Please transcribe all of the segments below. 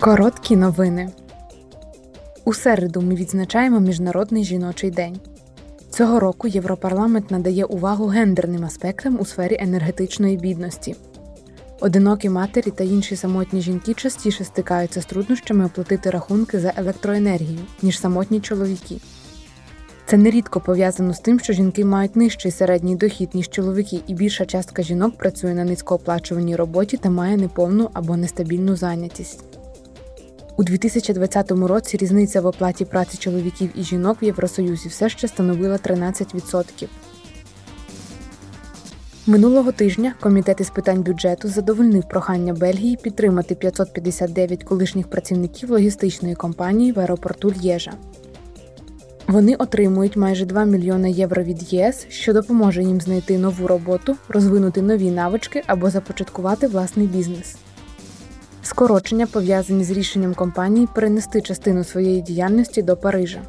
Короткі новини. У середу ми відзначаємо Міжнародний жіночий день. Цього року Європарламент надає увагу гендерним аспектам у сфері енергетичної бідності. Одинокі матері та інші самотні жінки частіше стикаються з труднощами оплатити рахунки за електроенергію, ніж самотні чоловіки. Це нерідко пов'язано з тим, що жінки мають нижчий середній дохід, ніж чоловіки, і більша частка жінок працює на низькооплачуваній роботі та має неповну або нестабільну зайнятість. У 2020 році різниця в оплаті праці чоловіків і жінок в Євросоюзі все ще становила 13%. Минулого тижня комітет із питань бюджету задовольнив прохання Бельгії підтримати 559 колишніх працівників логістичної компанії в аеропорту Л'єжа. Вони отримують майже 2 мільйони євро від ЄС, що допоможе їм знайти нову роботу, розвинути нові навички або започаткувати власний бізнес. Скорочення пов'язані з рішенням компанії перенести частину своєї діяльності до Парижа.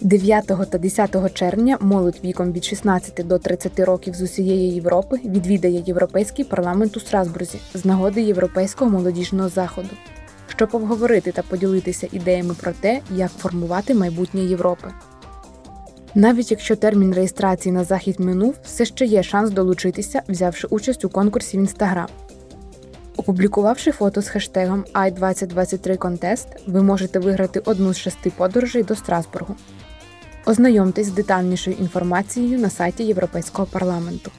9 та 10 червня молодь віком від 16 до 30 років з усієї Європи відвідає Європейський парламент у Страсбурзі з нагоди Європейського молодіжного заходу, щоб обговорити та поділитися ідеями про те, як формувати майбутнє Європи. Навіть якщо термін реєстрації на захід минув, все ще є шанс долучитися, взявши участь у конкурсі в Інстаграм. Опублікувавши фото з хештегом i2023 Contest, ви можете виграти одну з шести подорожей до Страсбургу. Ознайомтесь з детальнішою інформацією на сайті Європейського парламенту.